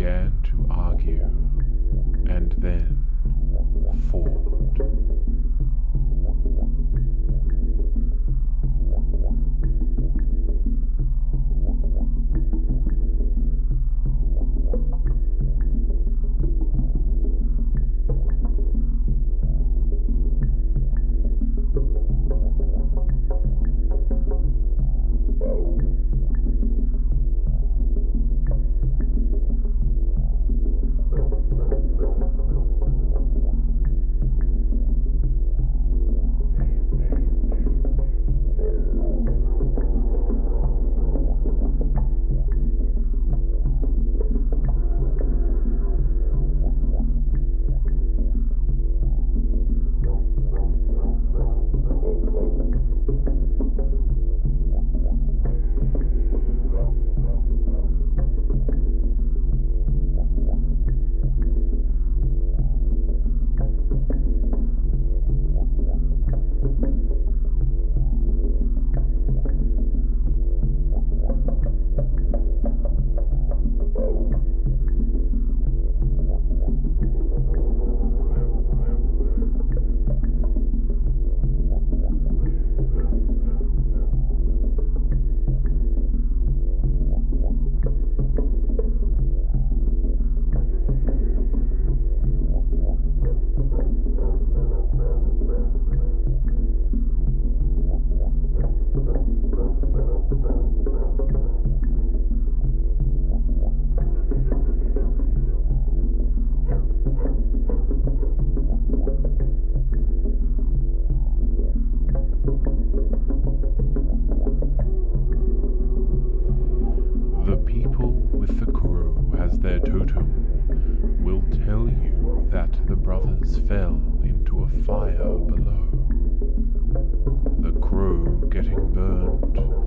began to argue and then fought. the brothers fell into a fire below, the crew getting burned.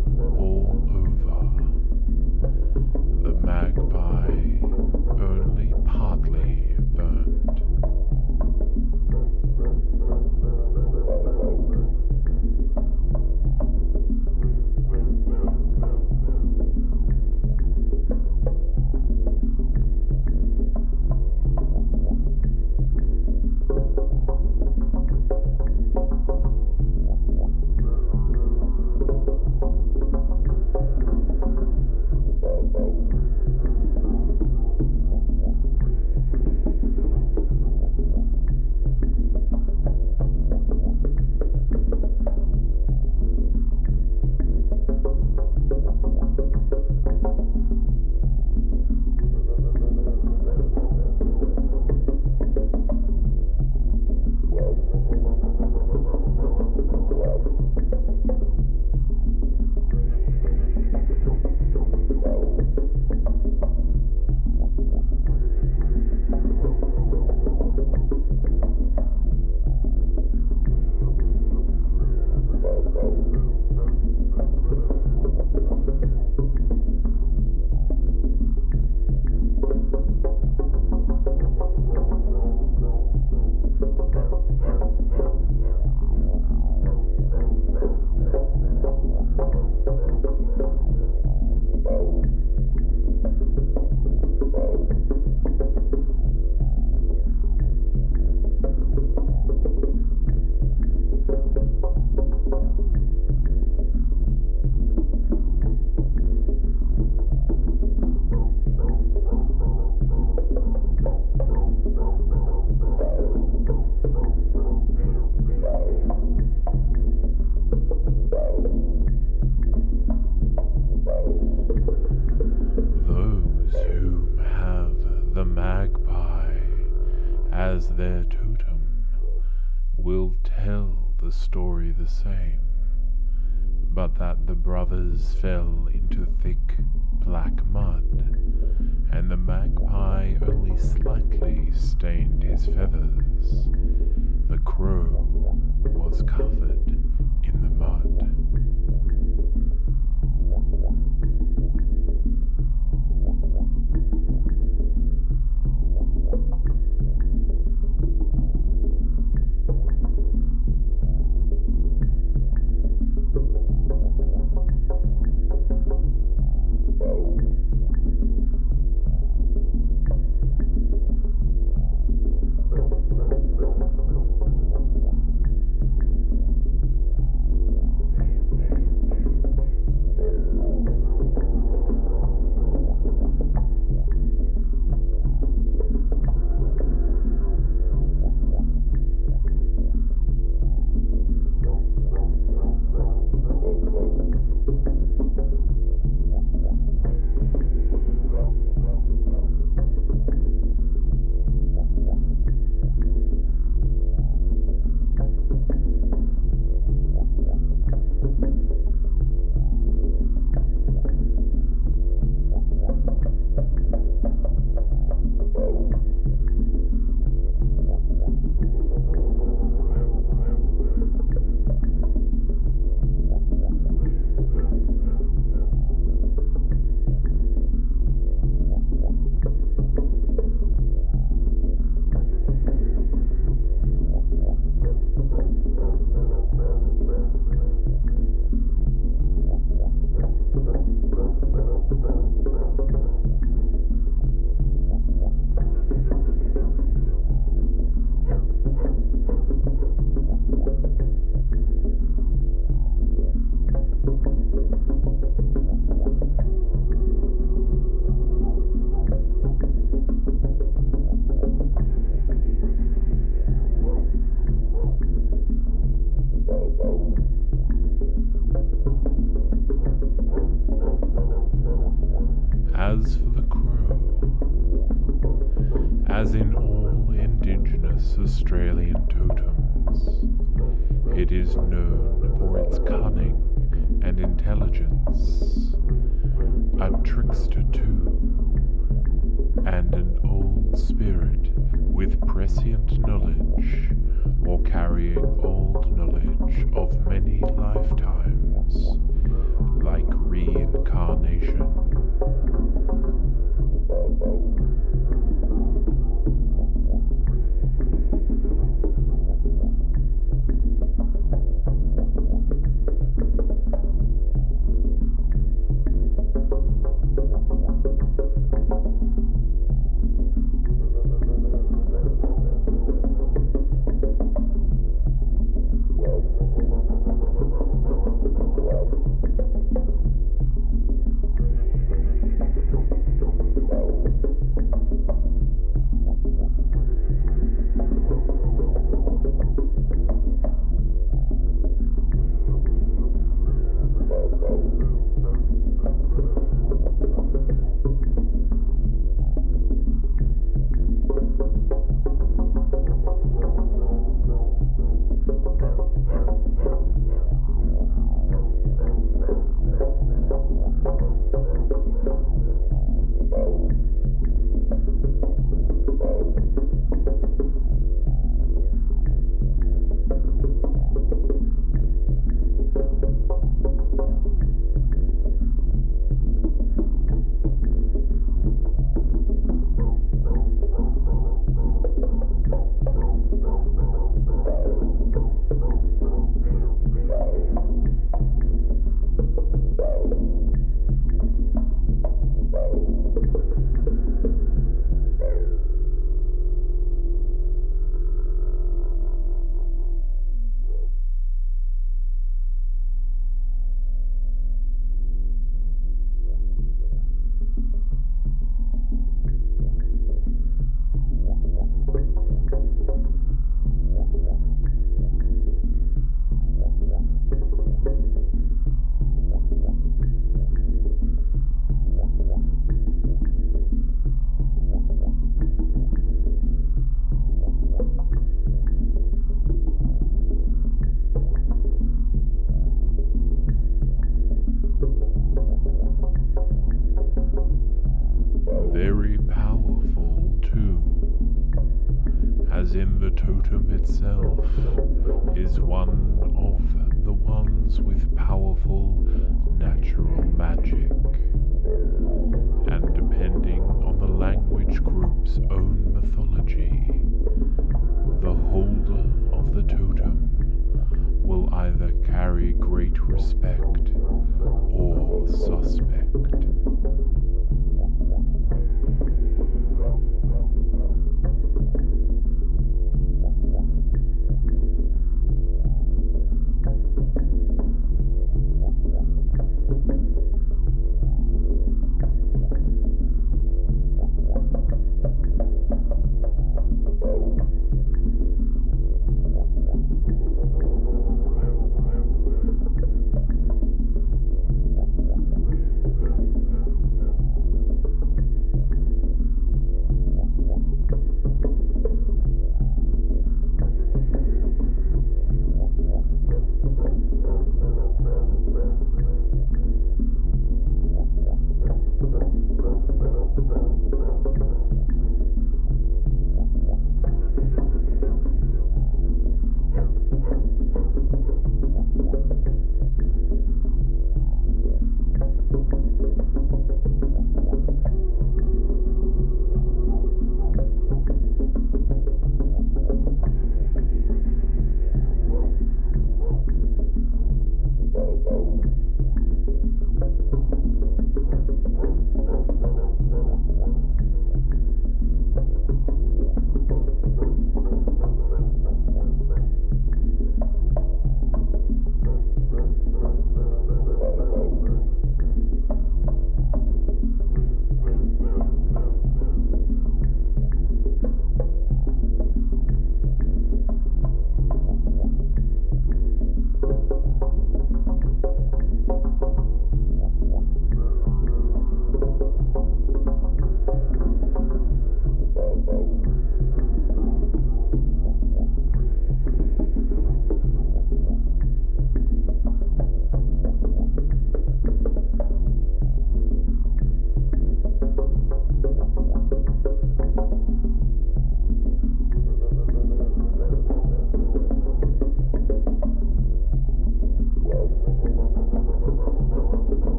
fell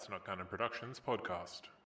That's Not Canon Productions podcast.